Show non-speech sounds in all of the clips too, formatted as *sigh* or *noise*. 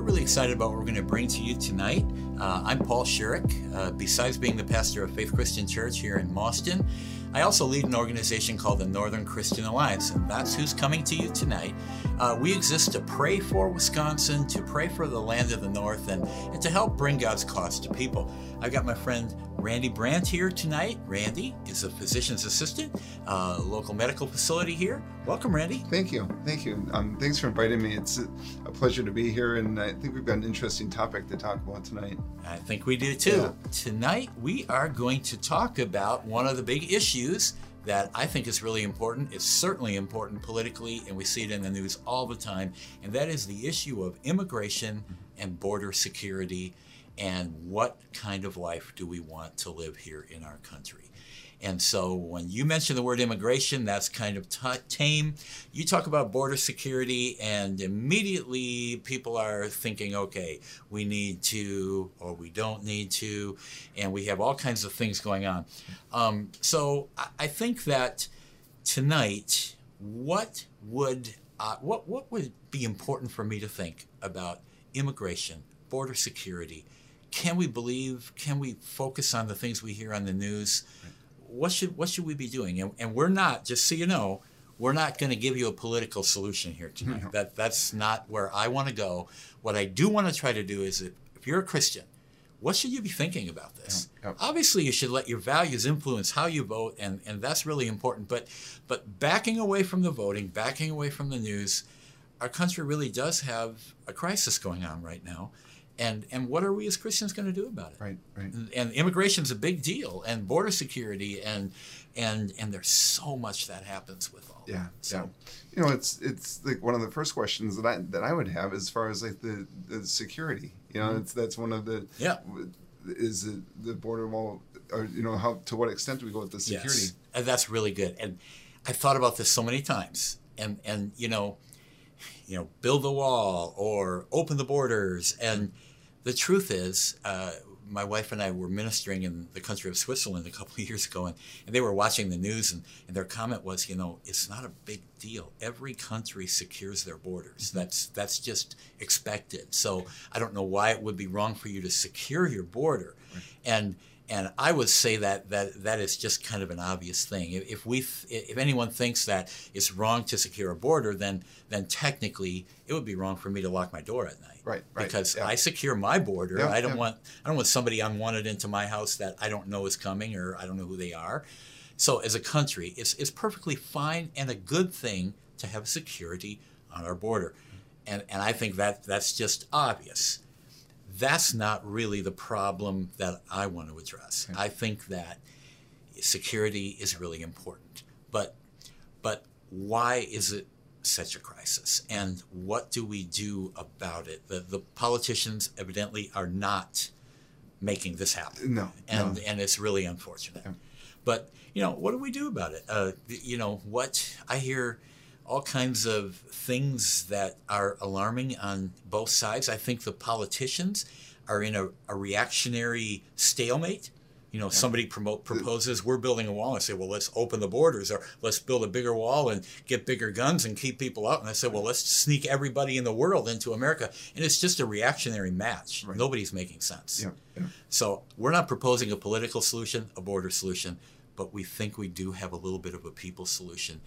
we're really excited about what we're going to bring to you tonight. Uh, I'm Paul Shurik. Uh, besides being the pastor of Faith Christian Church here in Mauston, I also lead an organization called the Northern Christian Alliance, and that's who's coming to you tonight. Uh, we exist to pray for Wisconsin, to pray for the land of the North, and, and to help bring God's cause to people. I've got my friend Randy Brandt here tonight. Randy is a physician's assistant, uh, local medical facility here. Welcome, Randy. Thank you. Thank you. Um, thanks for inviting me. It's a pleasure to be here, and I think we've got an interesting topic to talk about tonight. I think we do too. Yeah. Tonight, we are going to talk about one of the big issues that I think is really important. It's certainly important politically, and we see it in the news all the time, and that is the issue of immigration and border security and what kind of life do we want to live here in our country. And so when you mention the word immigration, that's kind of t- tame. You talk about border security, and immediately people are thinking, okay, we need to, or we don't need to, and we have all kinds of things going on. Um, so I, I think that tonight, what would uh, what what would be important for me to think about immigration, border security? Can we believe? Can we focus on the things we hear on the news? Right what should what should we be doing? And, and we're not just so you know, we're not going to give you a political solution here tonight. No. *laughs* That that's not where I want to go. What I do want to try to do is if, if you're a Christian, what should you be thinking about this? Obviously, you should let your values influence how you vote, and, and that's really important. But but backing away from the voting, backing away from the news, our country really does have a crisis going on right now and and what are we as Christians going to do about it? Right, right. And, and immigration is a big deal, and border security, and and and there's so much that happens with all. Yeah, that. So, yeah. You know, it's it's like one of the first questions that I that I would have as far as like the, the security. You know, mm-hmm. it's that's one of the yeah. Is the, the border wall, or you know, how to what extent do we go with the security? Yes. And that's really good. And I've thought about this so many times, and and you know, you know, build the wall or open the borders and the truth is, uh, my wife and I were ministering in the country of Switzerland a couple of years ago, and, and they were watching the news, and, and their comment was, you know, it's not a big deal. Every country secures their borders. Mm-hmm. That's that's just expected. So I don't know why it would be wrong for you to secure your border, right. and and I would say that that that is just kind of an obvious thing. If we if anyone thinks that it's wrong to secure a border, then then technically it would be wrong for me to lock my door at night. Right, right. Because yeah. I secure my border. Yeah, I don't yeah. want I don't want somebody unwanted into my house that I don't know is coming or I don't know who they are. So as a country, it's it's perfectly fine and a good thing to have security on our border. And and I think that that's just obvious. That's not really the problem that I want to address. Okay. I think that security is really important. But but why is it such a crisis and what do we do about it the, the politicians evidently are not making this happen no and no. and it's really unfortunate yeah. but you know what do we do about it uh, you know what i hear all kinds of things that are alarming on both sides i think the politicians are in a, a reactionary stalemate you know, somebody promote proposes we're building a wall. And I say, well, let's open the borders, or let's build a bigger wall and get bigger guns and keep people out. And I said, well, let's sneak everybody in the world into America, and it's just a reactionary match. Right. Nobody's making sense. Yeah, yeah. So we're not proposing a political solution, a border solution, but we think we do have a little bit of a people solution.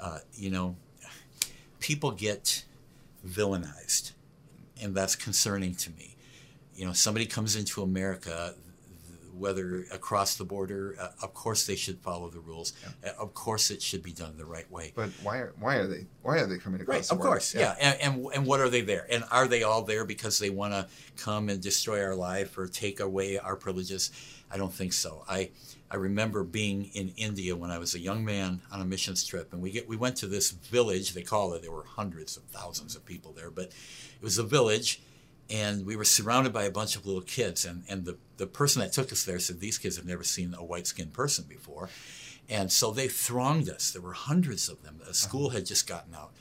Uh, you know, people get villainized, and that's concerning to me. You know, somebody comes into America, whether across the border. Uh, of course, they should follow the rules. Yeah. Uh, of course, it should be done the right way. But why are why are they why are they coming across? Right, of border? course, yeah. yeah. And, and and what are they there? And are they all there because they want to come and destroy our life or take away our privileges? I don't think so. I I remember being in India when I was a young man on a missions trip, and we get we went to this village. They call it. There were hundreds of thousands of people there, but it was a village and we were surrounded by a bunch of little kids and, and the, the person that took us there said these kids have never seen a white skinned person before and so they thronged us there were hundreds of them the uh-huh. school had just gotten out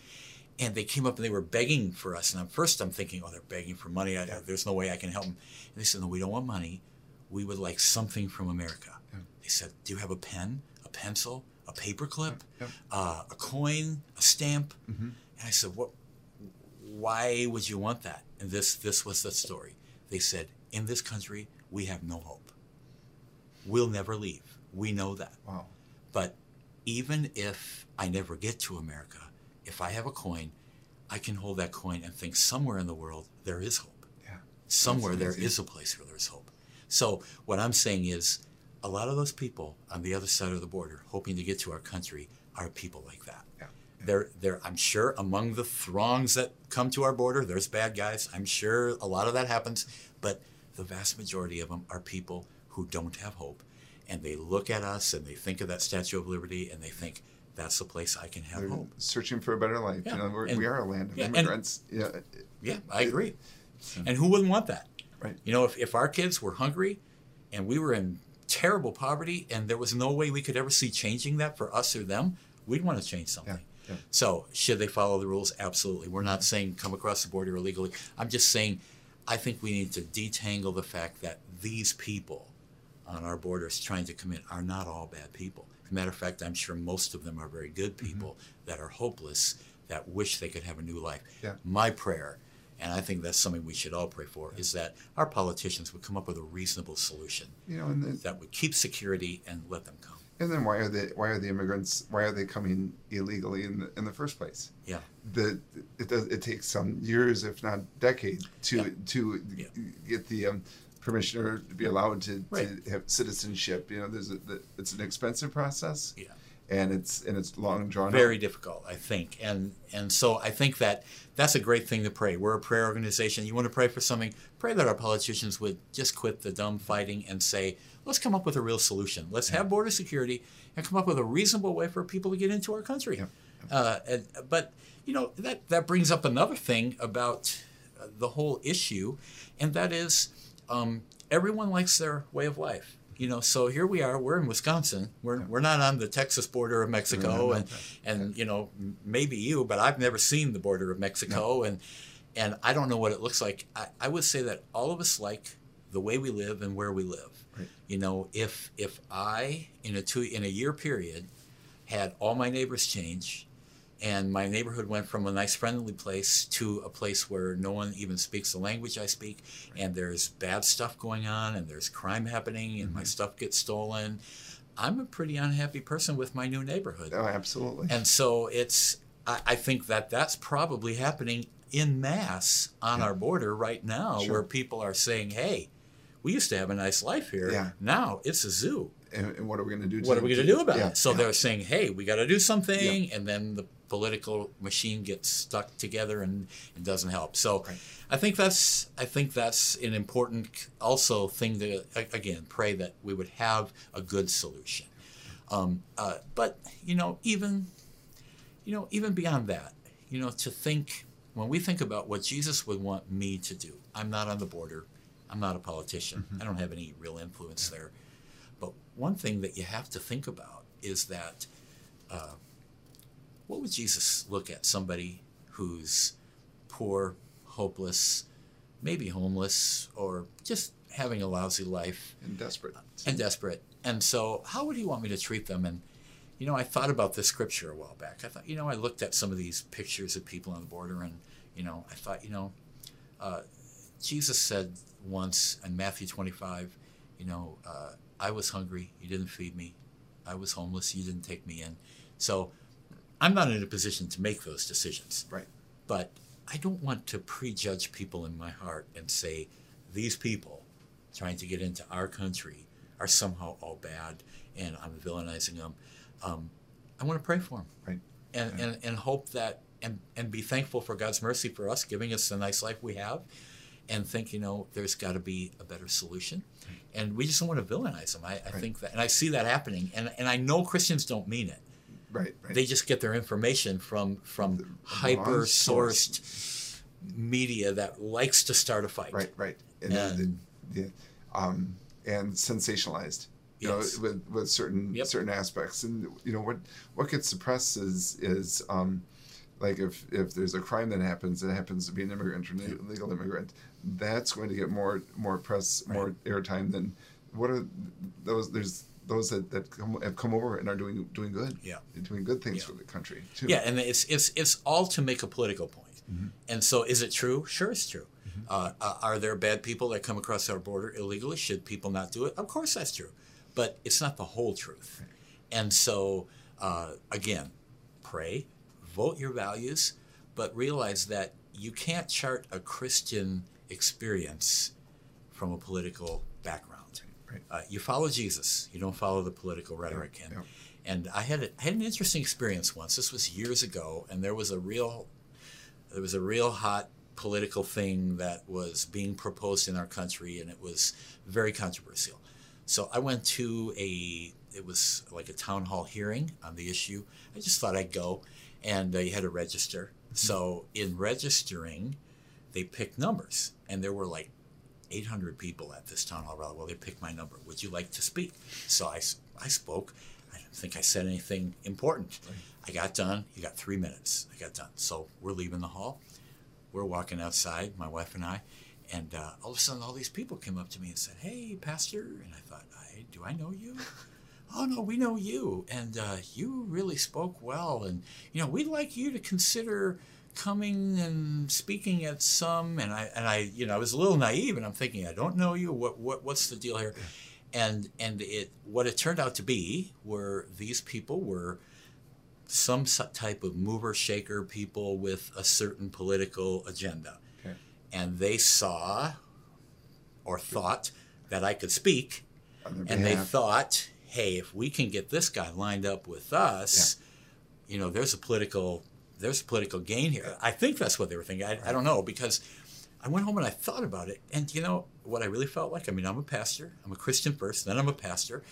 and they came up and they were begging for us and at first i'm thinking oh they're begging for money I, there's no way i can help them and they said no we don't want money we would like something from america yeah. they said do you have a pen a pencil a paperclip uh, a coin a stamp mm-hmm. and i said what why would you want that? And this this was the story. They said, in this country, we have no hope. We'll never leave. We know that. Wow. But even if I never get to America, if I have a coin, I can hold that coin and think somewhere in the world there is hope. Yeah. Somewhere there is a place where there's hope. So what I'm saying is a lot of those people on the other side of the border hoping to get to our country are people like that. Yeah. They're, they're, I'm sure among the throngs that come to our border, there's bad guys. I'm sure a lot of that happens, but the vast majority of them are people who don't have hope. And they look at us and they think of that Statue of Liberty and they think, that's the place I can have They're hope. searching for a better life. Yeah. You know, we're, And- we are a land of yeah, and- immigrants. yeah. Yeah, I agree. And who wouldn't want that? Right. You know, if, if our kids were hungry and we were in terrible poverty and there was no way we could ever see changing that for us or them, we'd want to change something. yeah. So, should they follow the rules? Absolutely. We're not saying come across the border illegally. I'm just saying I think we need to detangle the fact that these people on our borders trying to come in are not all bad people. As a matter of fact, I'm sure most of them are very good mm-hmm. people that are hopeless, that wish they could have a new life. Yeah. My prayer, and I think that's something we should all pray for, is that our politicians would come up with a reasonable solution You know, and then, that would keep security and let them come. and then why are they why are the immigrants why are they coming illegally in the in the first place? Yeah. The it does it takes some years, if not decades, to Yeah. to Yeah. get the um, permission or to be allowed to, Right. to have citizenship. You know, there's a, the, it's an expensive process. Yeah. And it's and it's long drawn. very out. difficult, I think, and and so I think that that's a great thing to pray. We're a prayer organization. You want to pray for something? Pray that our politicians would just quit the dumb fighting and say, let's come up with a real solution. Let's have border security and come up with a reasonable way for people to get into our country. Yeah. Uh, and, but you know that that brings up another thing about uh, the whole issue, and that is um, everyone likes their way of life. You know, so here we are. We're in Wisconsin. We're, we're not on the Texas border of Mexico, no, and and you know maybe you, but I've never seen the border of Mexico, and and I don't know what it looks like. I, I would say that all of us like the way we live and where we live. Right. You know, if if I in a two in a year period had all my neighbors change, and my neighborhood went from a nice friendly place to a place where no one even speaks the language I speak, and there's bad stuff going on, and there's crime happening, and my mm-hmm. stuff gets stolen. I'm a pretty unhappy person with my new neighborhood. Oh, absolutely. And so it's, I, I think that that's probably happening in mass on our border right now, Sure. where people are saying, hey, we used to have a nice life here. Yeah. Now it's a zoo. and, and what are we going to do? What are we going to do about yeah, it? So yeah. they're saying, hey, we got to do something. And then the political machine gets stuck together and it doesn't help. So Right. I think that's I think that's an important also thing to again pray that we would have a good solution. Um, uh, but you know even you know even beyond that, you know to think when we think about what Jesus would want me to do. I'm not on the border. I'm not a politician. Mm-hmm. I don't have any real influence there. But one thing that you have to think about is that uh, what would Jesus look at somebody who's poor, hopeless, maybe homeless, or just having a lousy life and desperate. and desperate? And so, how would he want me to treat them? And you know, I thought about this scripture a while back. I thought, you know, I looked at some of these pictures of people on the border, and you know, I thought, you know, uh, Jesus said once in Matthew 25, you know, uh, I was hungry, you didn't feed me. I was homeless, you didn't take me in. So I'm not in a position to make those decisions. Right. But I don't want to prejudge people in my heart and say these people trying to get into our country are somehow all bad and I'm villainizing them. Um, I want to pray for them Right. and, and, and hope that and, and be thankful for God's mercy for us, giving us the nice life we have, and think, you know, there's got to be a better solution. And we just don't want to villainize them. I, I think that, and I see that happening. And, and I know Christians don't mean it. Right. Right. They just get their information from from hyper sourced media that likes to start a fight. Right, right, and And- the, the, um, and sensationalized. You Yes. know, with with certain Yep. certain aspects, and you know what what gets suppressed is is um, like if if there's a crime that happens that happens to be an immigrant or an illegal immigrant, that's going to get more more press, more airtime than what are those there's those that, that come, have come over and are doing doing good, Yeah. They're doing good things Yeah. for the country too. Yeah, and it's it's it's all to make a political point. Mm-hmm. And so, is it true? Sure, it's true. Mm-hmm. Uh, uh, are there bad people that come across our border illegally? Should people not do it? Of course, that's true. But it's not the whole truth. Right. And so, uh, again, pray, vote your values, but realize that you can't chart a Christian experience from a political background. Right. Uh, you follow Jesus. You don't follow the political rhetoric. Yeah. And, yeah. and I had a, I had an interesting experience once. This was years ago, and there was a real there was a real hot political thing that was being proposed in our country, and it was very controversial. So I went to a it was like a town hall hearing on the issue. I just thought I'd go, and uh, you had to register. Mm-hmm. So in registering, they picked numbers, and there were like 800 people at this town hall rally. Well, they picked my number. Would you like to speak? So I, I spoke. I don't think I said anything important. Right. I got done. You got three minutes. I got done. So we're leaving the hall. We're walking outside, my wife and I, and uh, all of a sudden, all these people came up to me and said, "Hey, Pastor," and I thought, I, "Do I know you?" *laughs* oh no, we know you, and uh, you really spoke well, and you know we'd like you to consider coming and speaking at some and I and I you know I was a little naive and I'm thinking I don't know you. What what what's the deal here? And and it what it turned out to be were these people were some type of mover shaker people with a certain political agenda. Okay. and they saw or thought that I could speak and they thought hey if we can get this guy lined up with us yeah. you know there's a political there's political gain here. I think that's what they were thinking. I, I, don't know because I went home and I thought about it. And you know what I really felt like? I mean, I'm a pastor. I'm a Christian first, then I'm a pastor,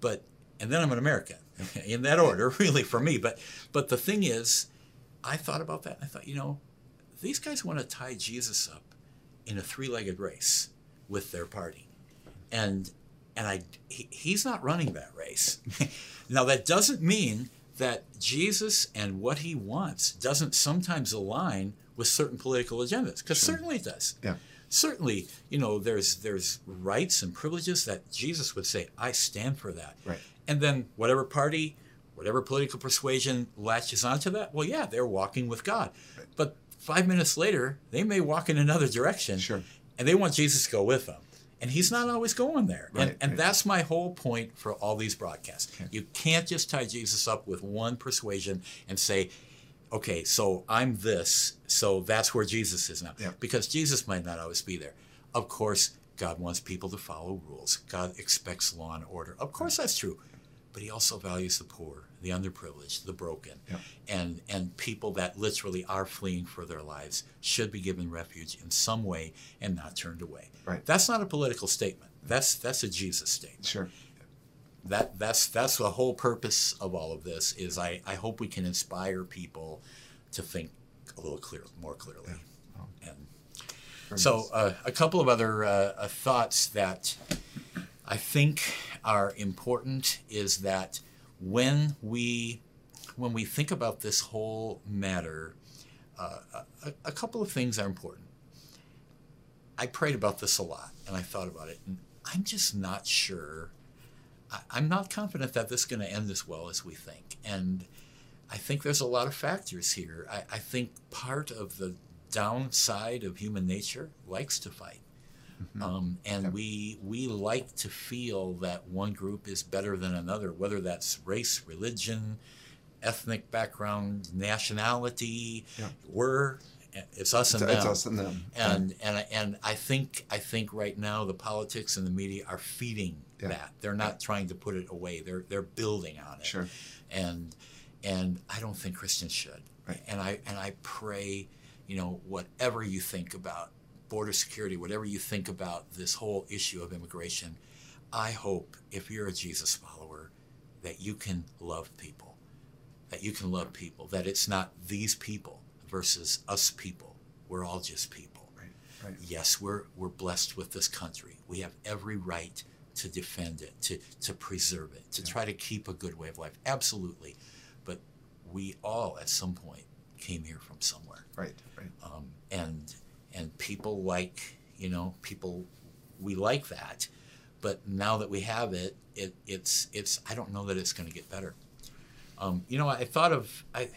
but and then I'm an American *laughs* in that order, *laughs* really for me. But but the thing is, I thought about that and I thought, you know, these guys want to tie Jesus up in a three-legged race with their party, and and I he, he's not running that race. *laughs* now that doesn't mean that Jesus and what he wants doesn't sometimes align with certain political agendas because sure. certainly it does. Yeah. Certainly, you know, there's there's rights and privileges that Jesus would say, I stand for that. Right. And then whatever party, whatever political persuasion latches onto that, well, yeah, they're walking with God. Right. But five minutes later, they may walk in another direction. Sure. And they want Jesus to go with them and he's not always going there. Right, and, and right. that's my whole point for all these broadcasts. You can't just tie Jesus up with one persuasion and say, okay, so I'm this, so that's where Jesus is now. Yeah. Because Jesus might not always be there. Of course, God wants people to follow rules. God expects law and order. Of course, that's true. But he also values the poor the underprivileged, the broken, yeah. and and people that literally are fleeing for their lives should be given refuge in some way and not turned away. Right. That's not a political statement. That's that's a Jesus statement. Sure. That that's that's the whole purpose of all of this. Is I I hope we can inspire people to think a little clear, more clearly. Yeah. Oh. And so uh, a couple of other uh, uh, thoughts that I think are important is that when we when we think about this whole matter, uh, a, a, couple of things are important. I prayed about this a lot, and I thought about it, and I'm just not sure. I, am not confident that this is going to end as well as we think, and I think there's a lot of factors here. I, I think part of the downside of human nature likes to fight. Mm-hmm. Um, and yep. we we like to feel that one group is better than another, whether that's race, religion, ethnic background, nationality. Yep. We're it's us and it's, them. It's us and them. And yeah. and and I think I think right now the politics and the media are feeding yeah. that. They're not yeah. trying to put it away. They're they're building on it. Sure. And and I don't think Christians should. Right. And I and I pray, you know, whatever you think about border security, whatever you think about this whole issue of immigration, I hope if you're a Jesus follower that you can love people, that you can love people, that it's not these people versus us people. We're all just people. Right, right. Yes, we're, we're blessed with this country. We have every right to defend it, to, to preserve it, to yeah. try to keep a good way of life. Absolutely. But we all, at some point, came here from somewhere. Right, right. Um, and and people like you know people we like that but now that we have it, it it's it's I don't know that it's going to get better. Um, you know, I thought of I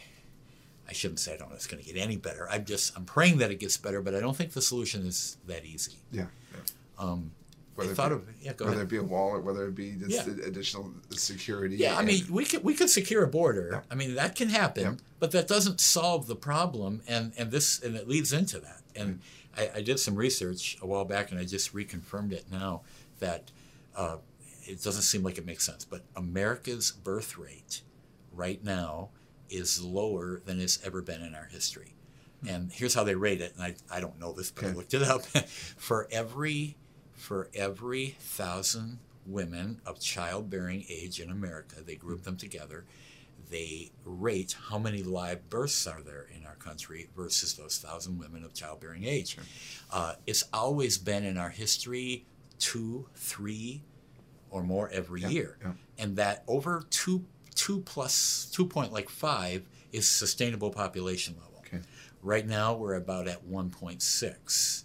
I shouldn't say I don't know it's going to get any better. I'm just I'm praying that it gets better, but I don't think the solution is that easy. Yeah. yeah. Um, Whether, I it thought be, of yeah, go whether ahead. it be a wall or whether it be just Yeah. additional security. Yeah, I mean, we could we could secure a border. Yeah. I mean, that can happen, but that doesn't solve the problem, and and this and it leads into that. And I, I did some research a while back, and I just reconfirmed it now that uh, it doesn't seem like it makes sense, but America's birth rate right now is lower than it's ever been in our history. And here's how they rate it, and I, I don't know this, but I looked it up. *laughs* for every for every thousand women of childbearing age in America, they group them together. They rate how many live births are there in our country versus those thousand women of childbearing age. Uh, it's always been in our history two, three, or more every Yeah, year, yeah. and that over two two plus two point like five is sustainable population level. Okay. Right now, we're about at 1.6.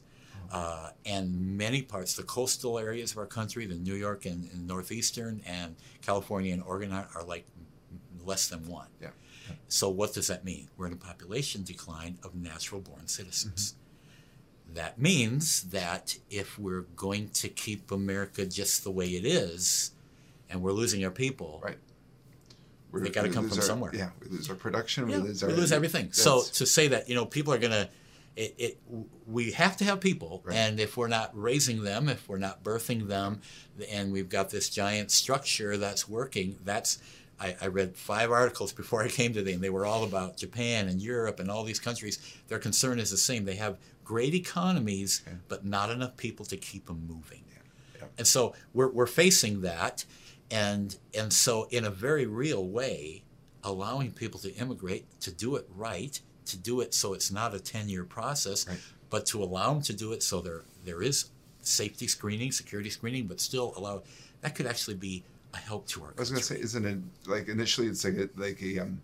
Uh, and many parts, the coastal areas of our country, the New York and, and northeastern, and California and Oregon are, are like less than one. Yeah. So what does that mean? We're in a population decline of natural born citizens. Mm-hmm. That means that if we're going to keep America just the way it is, and we're losing our people, Right. We're- They gotta come from our- somewhere. Yeah, we lose our production. Yeah, we lose we our, lose everything. So to say that you know people are gonna, it, it we have to have people, Right. and if we're not raising them, if we're not birthing them, and we've got this giant structure that's working, that's. I, I read five articles before I came today, and they were all about Japan and Europe and all these countries. Their concern is the same. They have great economies, but not enough people to keep them moving. yeah. And so we're, we're facing that. And, and so, in a very real way, allowing people to immigrate, to do it right, to do it so it's not a 10 year process, Right. but to allow them to do it so there, there is safety screening, security screening, but still allow that could actually be a help to our I was gonna say, isn't it like initially it's like a like a um,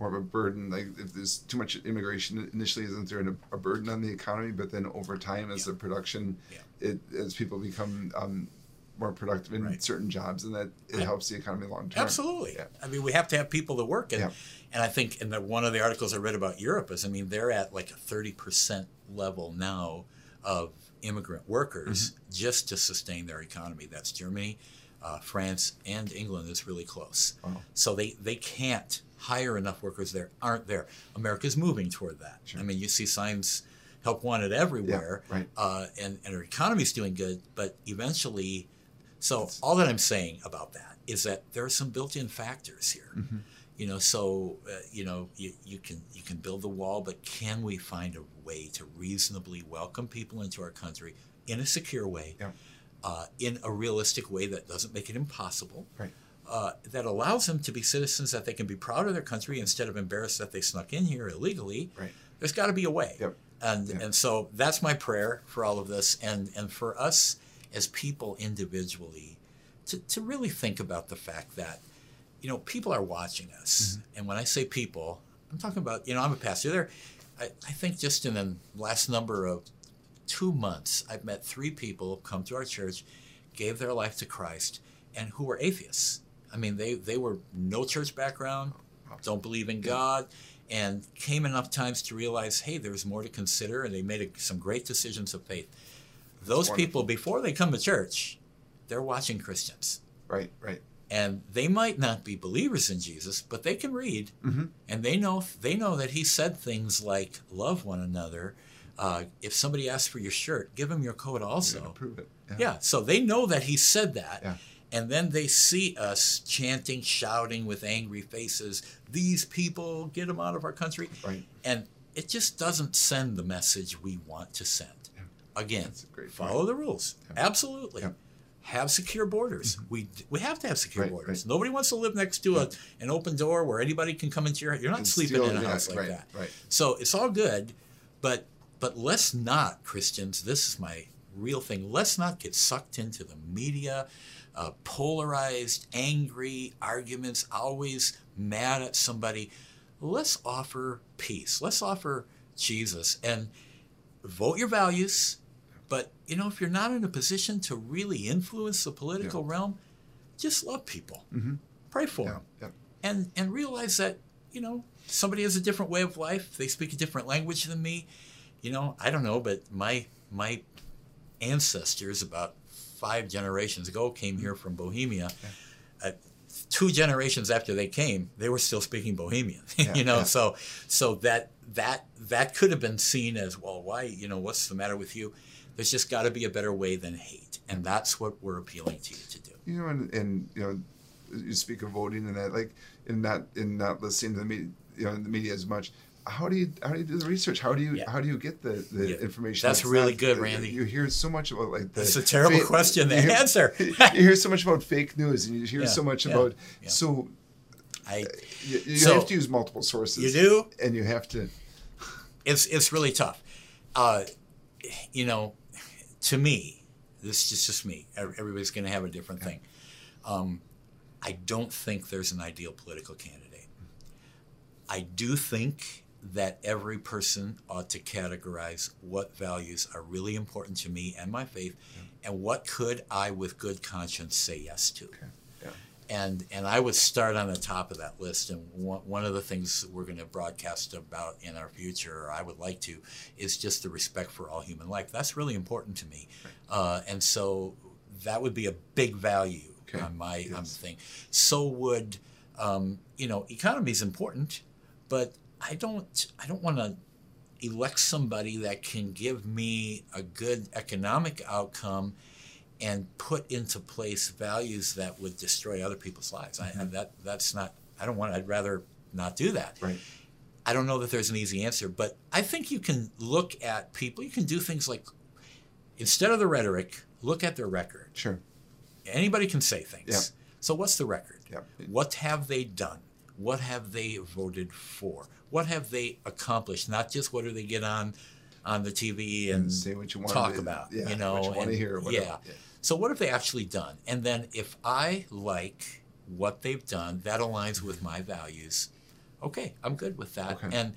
more of a burden? Like if there's too much immigration initially, isn't there a, a burden on the economy? But then over time, as Yeah. the production, Yeah. it as people become um, more productive in Right. certain jobs, and that it Right. helps the economy long term. Absolutely. Yeah. I mean, we have to have people to work. And, Yeah. and I think in the, one of the articles I read about Europe is, I mean, they're at like a 30% level now of immigrant workers Mm-hmm. just to sustain their economy. That's Germany, uh, France, and England is really close. Wow. So they, they can't hire enough workers there, aren't there. America's moving toward that. Sure. I mean, you see signs, help wanted everywhere, right. uh, and, and our economy's doing good, but eventually, so all that I'm saying about that is that there are some built-in factors here. Mm-hmm. You know, so uh, you know you, you can you can build the wall, but can we find a way to reasonably welcome people into our country in a secure way, Yeah. Uh, in a realistic way that doesn't make it impossible, Right. uh, that allows them to be citizens that they can be proud of their country instead of embarrassed that they snuck in here illegally. Right. There's got to be a way. Yep. And Yeah. and so that's my prayer for all of this, and and for us as people individually, to to really think about the fact that, you know, people are watching us, and when I say people, I'm talking about you know I'm a pastor. There, I, I think just in the last number of two months, I've met three people come to our church, gave their life to Christ, and who were atheists. I mean, they they were no church background, don't believe in God, and came enough times to realize, hey, there's more to consider, and they made a, some great decisions of faith. Those wonderful. people, before they come to church, they're watching Christians. Right. Right. And they might not be believers in Jesus, but they can read, Mhm. and they know they know that He said things like "love one another." Uh, if somebody asks for your shirt, give them your coat also. prove it. Yeah, so they know that he said that. Yeah. And then they see us chanting, shouting with angry faces, These people, get them out of our country. Right. And it just doesn't send the message we want to send. Yeah. Again, That's a great follow the rules. Yeah. Absolutely. Yeah. Have secure borders. We we have to have secure Right, borders. right. Nobody wants to live next to a, an open door where anybody can come into your house. You're not sleeping in a yeah, house like right, that. right. So it's all good, but but let's not Christians. This is my real thing. Let's not get sucked into the media, uh, polarized, angry arguments, always mad at somebody. Let's offer peace. Let's offer Jesus and vote your values. But you know, if you're not in a position to really influence the political realm, just love people. Mhm. Pray for Yeah. them Yeah. and and realize that you know somebody has a different way of life. They speak a different language than me. You know, I don't know, but my my ancestors about five generations ago came here from Bohemia. Uh, two generations after they came, they were still speaking Bohemian. *laughs* Yeah, you know, yeah. so so that that that could have been seen as well. Why? You know, what's the matter with you? There's just got to be a better way than hate, and that's what we're appealing to you to do. You know, and, and you know, you speak of voting and that, like, in not in not listening to the media, you know, in the media as much. How do you how do you do the research? How do you Yeah. how do you get the, the Yeah. information? That's really not- good, Randy. You hear so much about like the That's a terrible fa- question The you hear- answer. *laughs* you hear so much about fake news, and you hear Yeah, so much about so I you, you So- have to use multiple sources. you do. and you have to. it's it's really tough. Uh, you know, to me, this is just me. Everybody's going to have a different thing. Um, I don't think there's an ideal political candidate. I do think that every person ought to categorize what values are really important to me and my faith, and what could I, with good conscience, say yes to Yeah. and and I would start on the top of that list. And one, one of the things that we're going to broadcast about in our future, or I would like to, is just the respect for all human life. That's really important to me, uh, and so that would be a big value Okay. on my on the thing. So would um, you know economy is important, but I don't I don't want to elect somebody that can give me a good economic outcome and put into place values that would destroy other people's lives. I, I, mm-hmm. that that's not. I don't want. I'd rather not do that. Right. I don't know that there's an easy answer, but I think you can look at people. You can do things like instead of the rhetoric, look at their record. Sure. Anybody can say things. Yeah. So what's the record? Yeah. What have they done? What have they voted for? What have they accomplished? Not just what do they get on on the TV and, And say what you want talk to- about. yeah, you know, what you want to and- hear. Whatever. Yeah. So what have they actually done? And then if I like what they've done, that aligns with my values. Okay, I'm good with that. Okay. And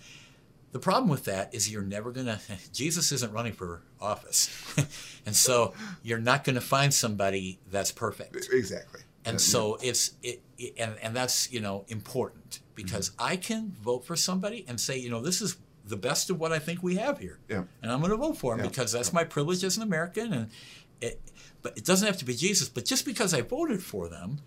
the problem with that is you're never gonna. *laughs* Jesus isn't running for office, *laughs* and so you're not gonna find somebody that's perfect. Exactly. And so it's it, it and and that's you know important because Mm-hmm. I can vote for somebody and say you know this is the best of what I think we have here, Yeah. and I'm going to vote for him Yeah. because that's my privilege as an American. And it, but it doesn't have to be Jesus. But just because I voted for them,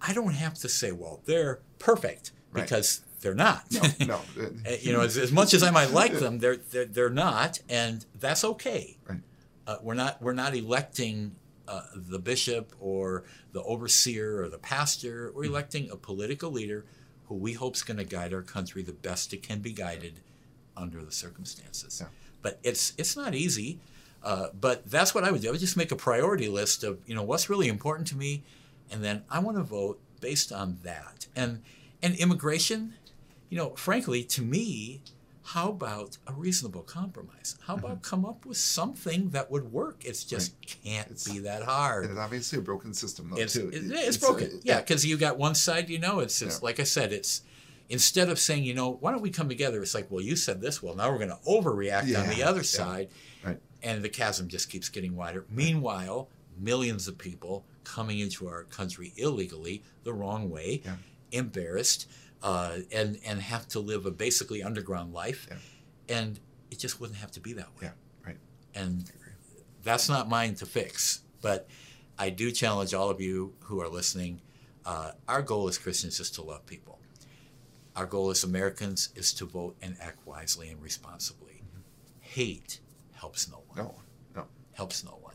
I don't have to say well they're perfect Right. because they're not. No, *laughs* no. Uh, you know, as, as much as I might like them, they're, they're they're not, and that's okay. Right. Uh, we're not we're not electing uh, the bishop or the overseer or the pastor. We're electing a political leader who we hope is going to guide our country the best it can be guided under the circumstances. Yeah. But it's it's not easy. Uh, but that's what I would do. I would just make a priority list of you know what's really important to me, and then I want to vote based on that. And and immigration, you know, frankly, to me, how about a reasonable compromise? How about come up with something that would work? It's just can't It's- be that hard. It's obviously a broken system, though, It's, too. it- It- it's, uh, broken. yeah, because you got one side, you know, it's, it's Yeah. like I said, it's instead of saying, you know, why don't we come together? It's like, well, you said this. Well, now we're going to overreact on the other yeah. side. Right. And the chasm just keeps getting wider. Meanwhile, millions of people coming into our country illegally the wrong way, Yeah. embarrassed, uh, and, and have to live a basically underground life. Yeah. And it just wouldn't have to be that way. Yeah, right. And that's not mine to fix. But I do challenge all of you who are listening. Uh, our goal as Christians is to love people. Our goal as Americans is to vote and act wisely and responsibly. Hate helps no one. No, no. Helps no one.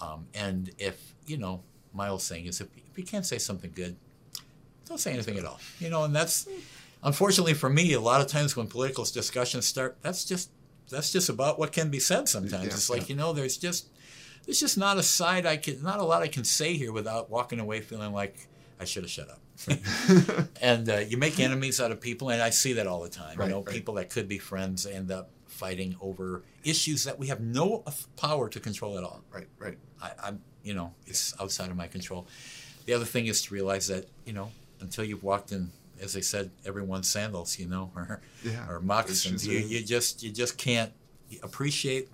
Um, and if, you know, my old saying is if, if you can't say something good, don't say anything at all. You know, and that's unfortunately for me, a lot of times when political discussions start, that's just that's just about what can be said sometimes. Yeah, it's like, yeah. you know, there's just there's just not a side I can not a lot I can say here without walking away feeling like I should have shut up. *laughs* and uh, you make enemies out of people, and I see that all the time. Right, you know, right. people that could be friends end up fighting over issues that we have no power to control at all. Right, right. I, I'm, you know, it's outside of my control. The other thing is to realize that, you know, until you've walked in, as I said, everyone's sandals, you know, *laughs* or, Yeah. or moccasins, you, just you just you just can't appreciate.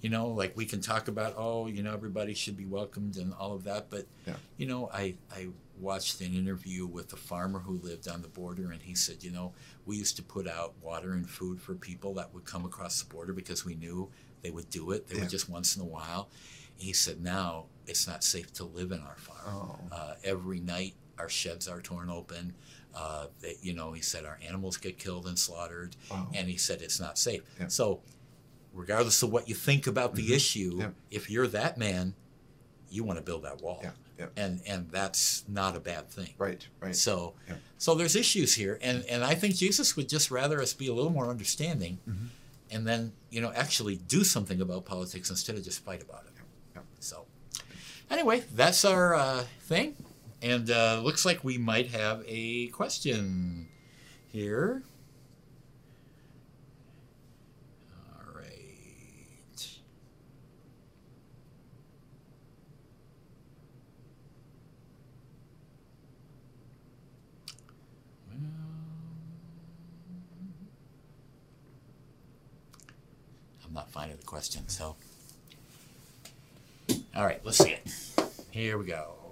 You know, like we can talk about, oh, you know, everybody should be welcomed and all of that, but Yeah. you know, I I watched an interview with a farmer who lived on the border, and he said, you know, we used to put out water and food for people that would come across the border because we knew they would do it. They Yeah. would just once in a while. He said, now it's not safe to live in our farm. Oh. Uh, every night, our sheds are torn open. Uh, they, you know, he said our animals get killed and slaughtered, Wow. and he said it's not safe. Yeah. So, regardless of what you think about the Mhm. issue, Yeah. if you're that man, you want to build that wall, Yeah, and and that's not a bad thing. Right, right. So, so there's issues here, and and I think Jesus would just rather us be a little more understanding, Mhm. and then you know actually do something about politics instead of just fight about it. So, anyway, that's our uh, thing, and uh, looks like we might have a question here. All right. I'm not finding the question, so. All right, let's see it. Here we go.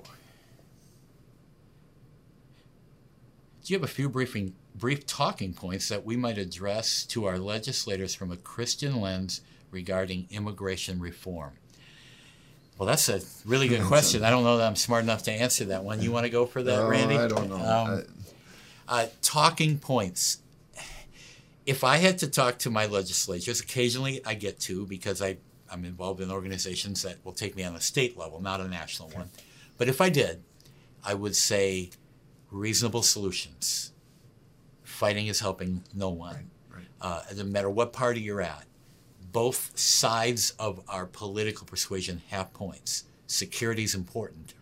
Do you have a few briefing, brief talking points that we might address to our legislators from a Christian lens regarding immigration reform? Well, that's a really good *laughs* question. I don't know that I'm smart enough to answer that one. You want to go for that, Oh, Randy? I don't know. Um, uh, talking points. If I had to talk to my legislators, occasionally I get to because I, I'm involved in organizations that will take me on a state level, not a national one. But if I did, I would say reasonable solutions. Fighting is helping no one. right, right. Uh, no matter what party you're at, both sides of our political persuasion have points. Security is important.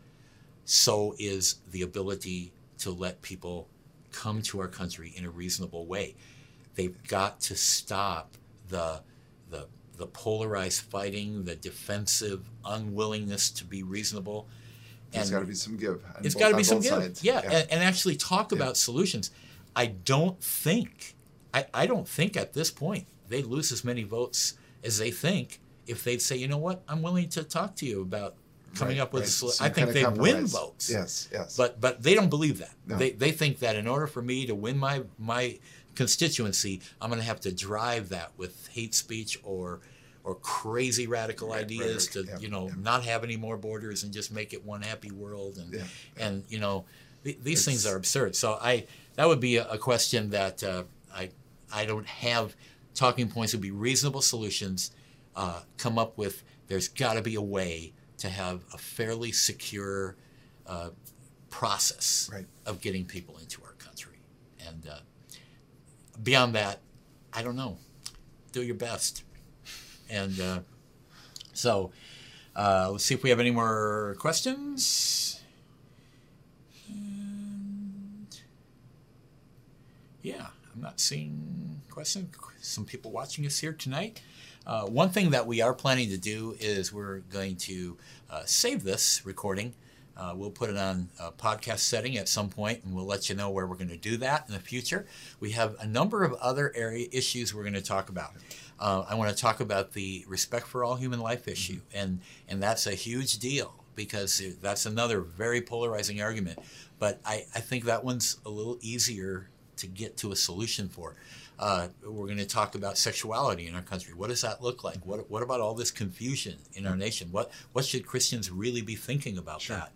So is the ability to let people come to our country in a reasonable way. They've got to stop the the the polarized fighting, the defensive unwillingness to be reasonable. There's got to be some give. It's got to be some give. sides. Yeah, And, and actually talk about solutions. I don't think, I, I don't think at this point they lose as many votes as they think if they'd say, you know what, I'm willing to talk to you about coming Right, up with right. a solution. I think they win votes. Yes, yes. But but they don't believe that. No. They, they think that in order for me to win my my constituency, I'm going to have to drive that with hate speech or or crazy radical ideas rhetoric, to yeah, you know yeah. not have any more borders and just make it one happy world and and you know th- these things are absurd. So I that would be a, a question that uh, I I don't have talking points would be reasonable solutions. Uh, come up with there's got to be a way to have a fairly secure uh, process Right. of getting people into our country. And uh, beyond that, I don't know. Do your best. And uh, so uh, let's see if we have any more questions. And yeah, I'm not seeing questions. Some people watching us here tonight. Uh, one thing that we are planning to do is we're going to uh, save this recording. Uh, we'll put it on a podcast setting at some point, and we'll let you know where we're going to do that in the future. We have a number of other area issues we're going to talk about. Uh, I want to talk about the respect for all human life issue, and and that's a huge deal because that's another very polarizing argument. But I, I think that one's a little easier to get to a solution for. Uh, we're going to talk about sexuality in our country. What does that look like? What, what about all this confusion in our nation? What, what should Christians really be thinking about Sure. that?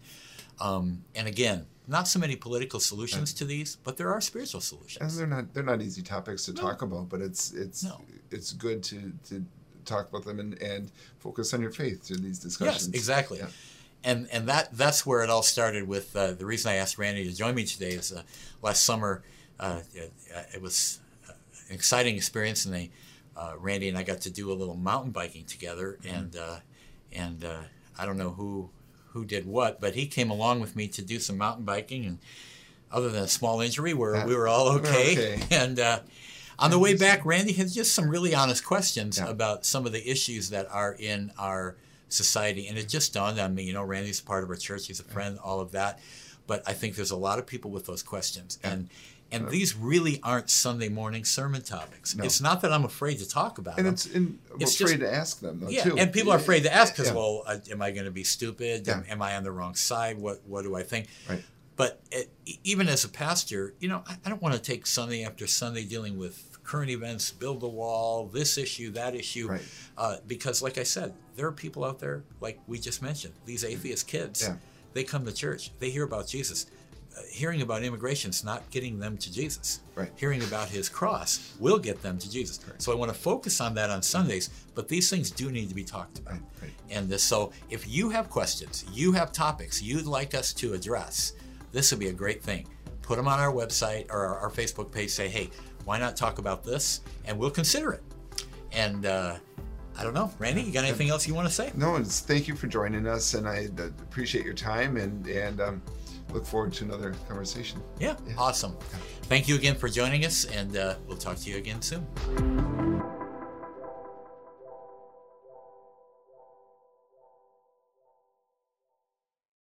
Um, and again, not so many political solutions to these, but there are spiritual solutions. and they're not they're not easy topics to No. talk about, but it's it's No. it's good to to talk about them and, and focus on your faith through these discussions. Yes, exactly. Yeah. And and that that's where it all started with uh, the reason I asked Randy to join me today is uh, last summer uh, it, it was exciting experience and they uh, Randy and I got to do a little mountain biking together Mm-hmm. and uh, and uh, I don't know who who did what but he came along with me to do some mountain biking and other than a small injury where we were all okay, okay. *laughs* and uh, on the way back Randy had just some really honest questions Yeah. about some of the issues that are in our society. And it just dawned on me, you know, Randy's a part of our church, he's a friend, all of that. But I think there's a lot of people with those questions. Yeah. And and Yeah. these really aren't Sunday morning sermon topics. No. It's not that I'm afraid to talk about And them. it's we're It's afraid just- to ask them though yeah, too. and people are afraid to ask because, Yeah. well, uh, am I going to be stupid? Am, Yeah. am I on the wrong side? What What do I think? Right. But it, even as a pastor, you know, I, I don't want to take Sunday after Sunday dealing with current events, build the wall, this issue, that issue, Right. uh, because, like I said, there are people out there, like we just mentioned, these atheist kids. Yeah. They come to church, they hear about Jesus. Hearing about immigration is not getting them to Jesus. Right. Hearing about his cross will get them to Jesus. So I want to focus on that on Sundays, but these things do need to be talked about. Right, right. And this, so if you have questions, you have topics you'd like us to address, this would be a great thing. Put them on our website or our, our Facebook page. Say, hey, why not talk about this? And we'll consider it. And uh, I don't know, Randy, you got anything else you want to say? No, it's thank you for joining us, and I uh, appreciate your time and and um, look forward to another conversation. Yeah, awesome. Thank you again for joining us, and uh, we'll talk to you again soon.